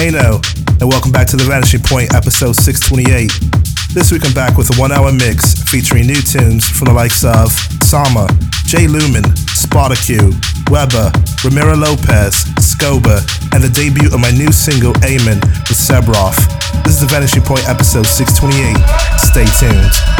Kano, and welcome back to The Vanishing Point, episode 628. This week I'm back with a one hour mix featuring new tunes from the likes of Sama, Jay Lumen, Q, Weber, Ramiro Lopez, Scoba, and the debut of my new single, Amen, with Sebroff. This is The Vanishing Point, episode 628. Stay tuned.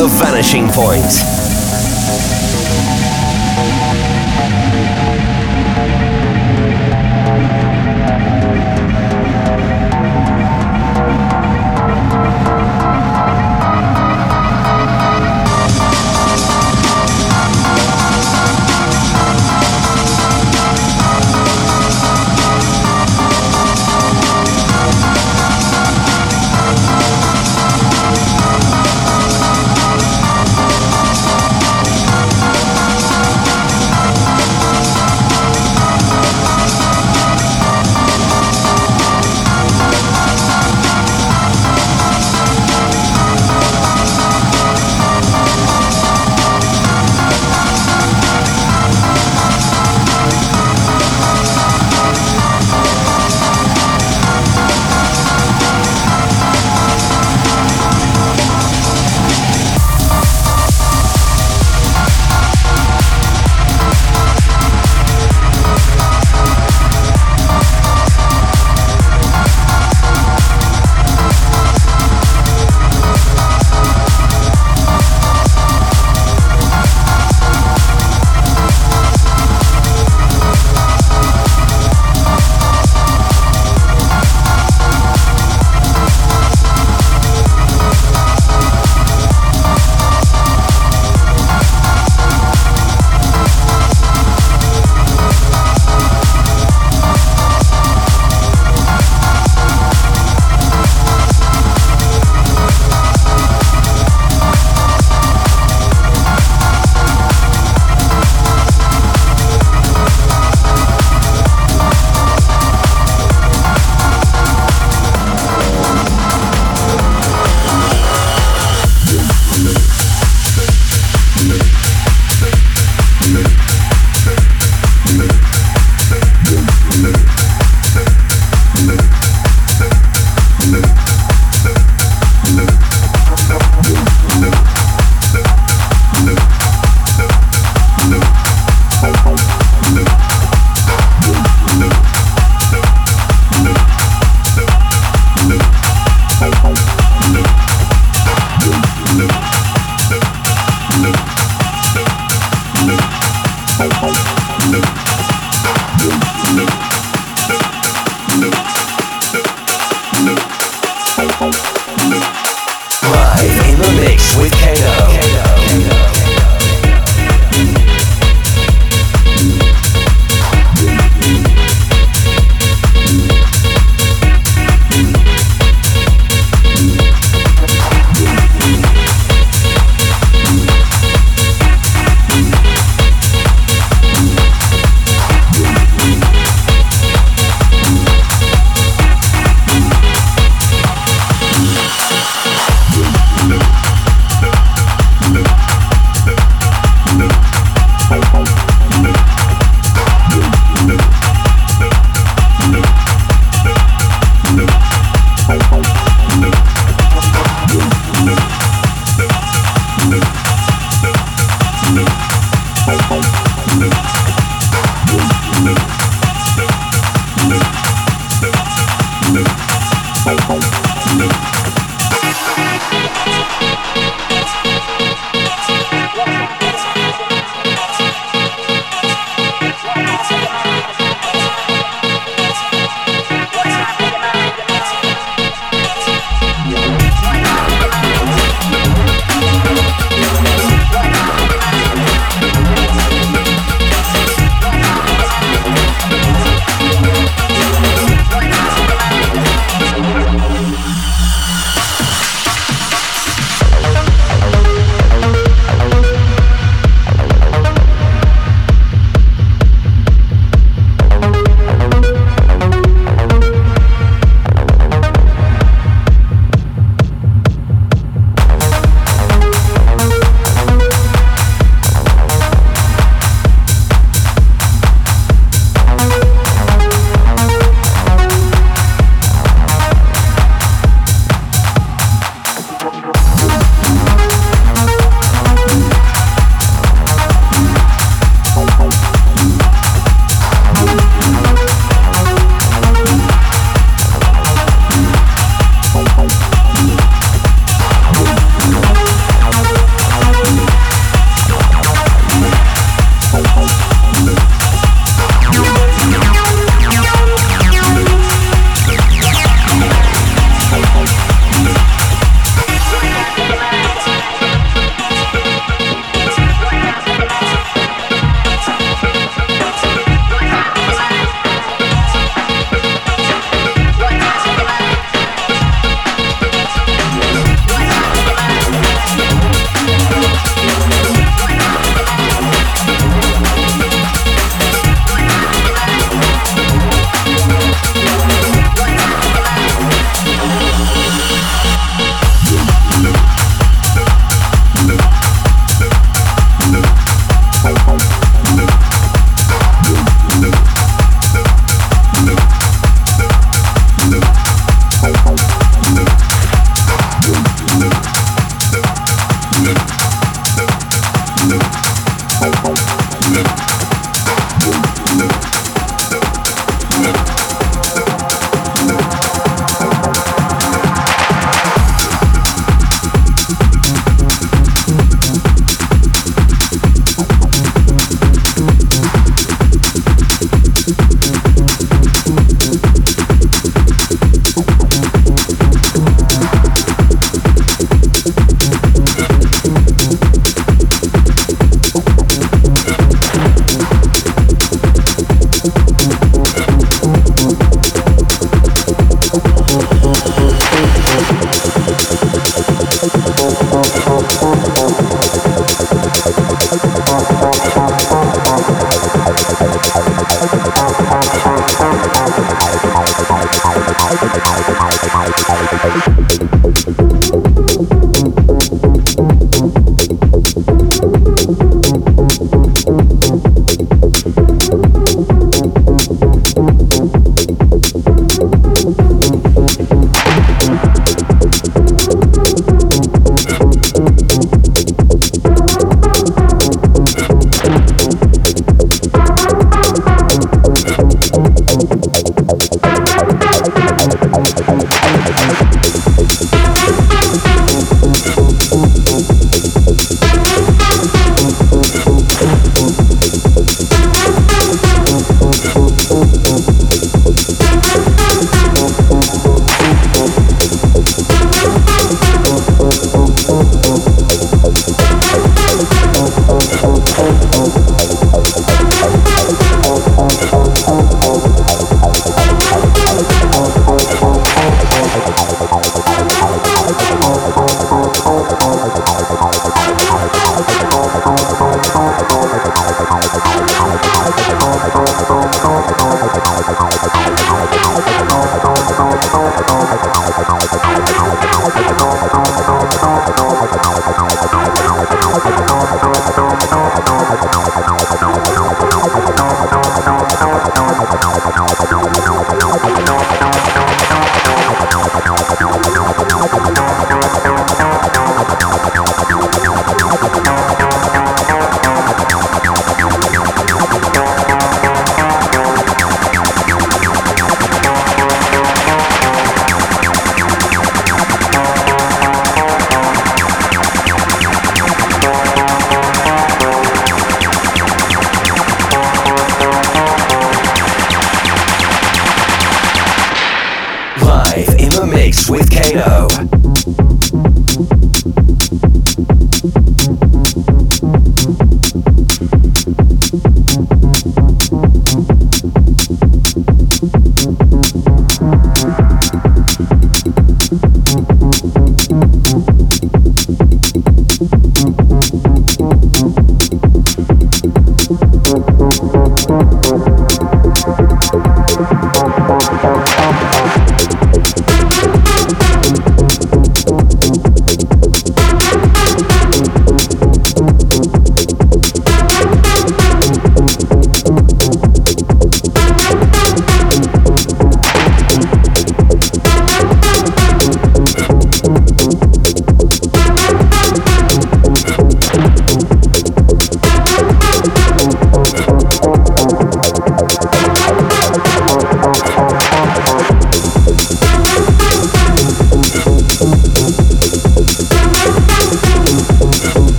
The Vanishing Point.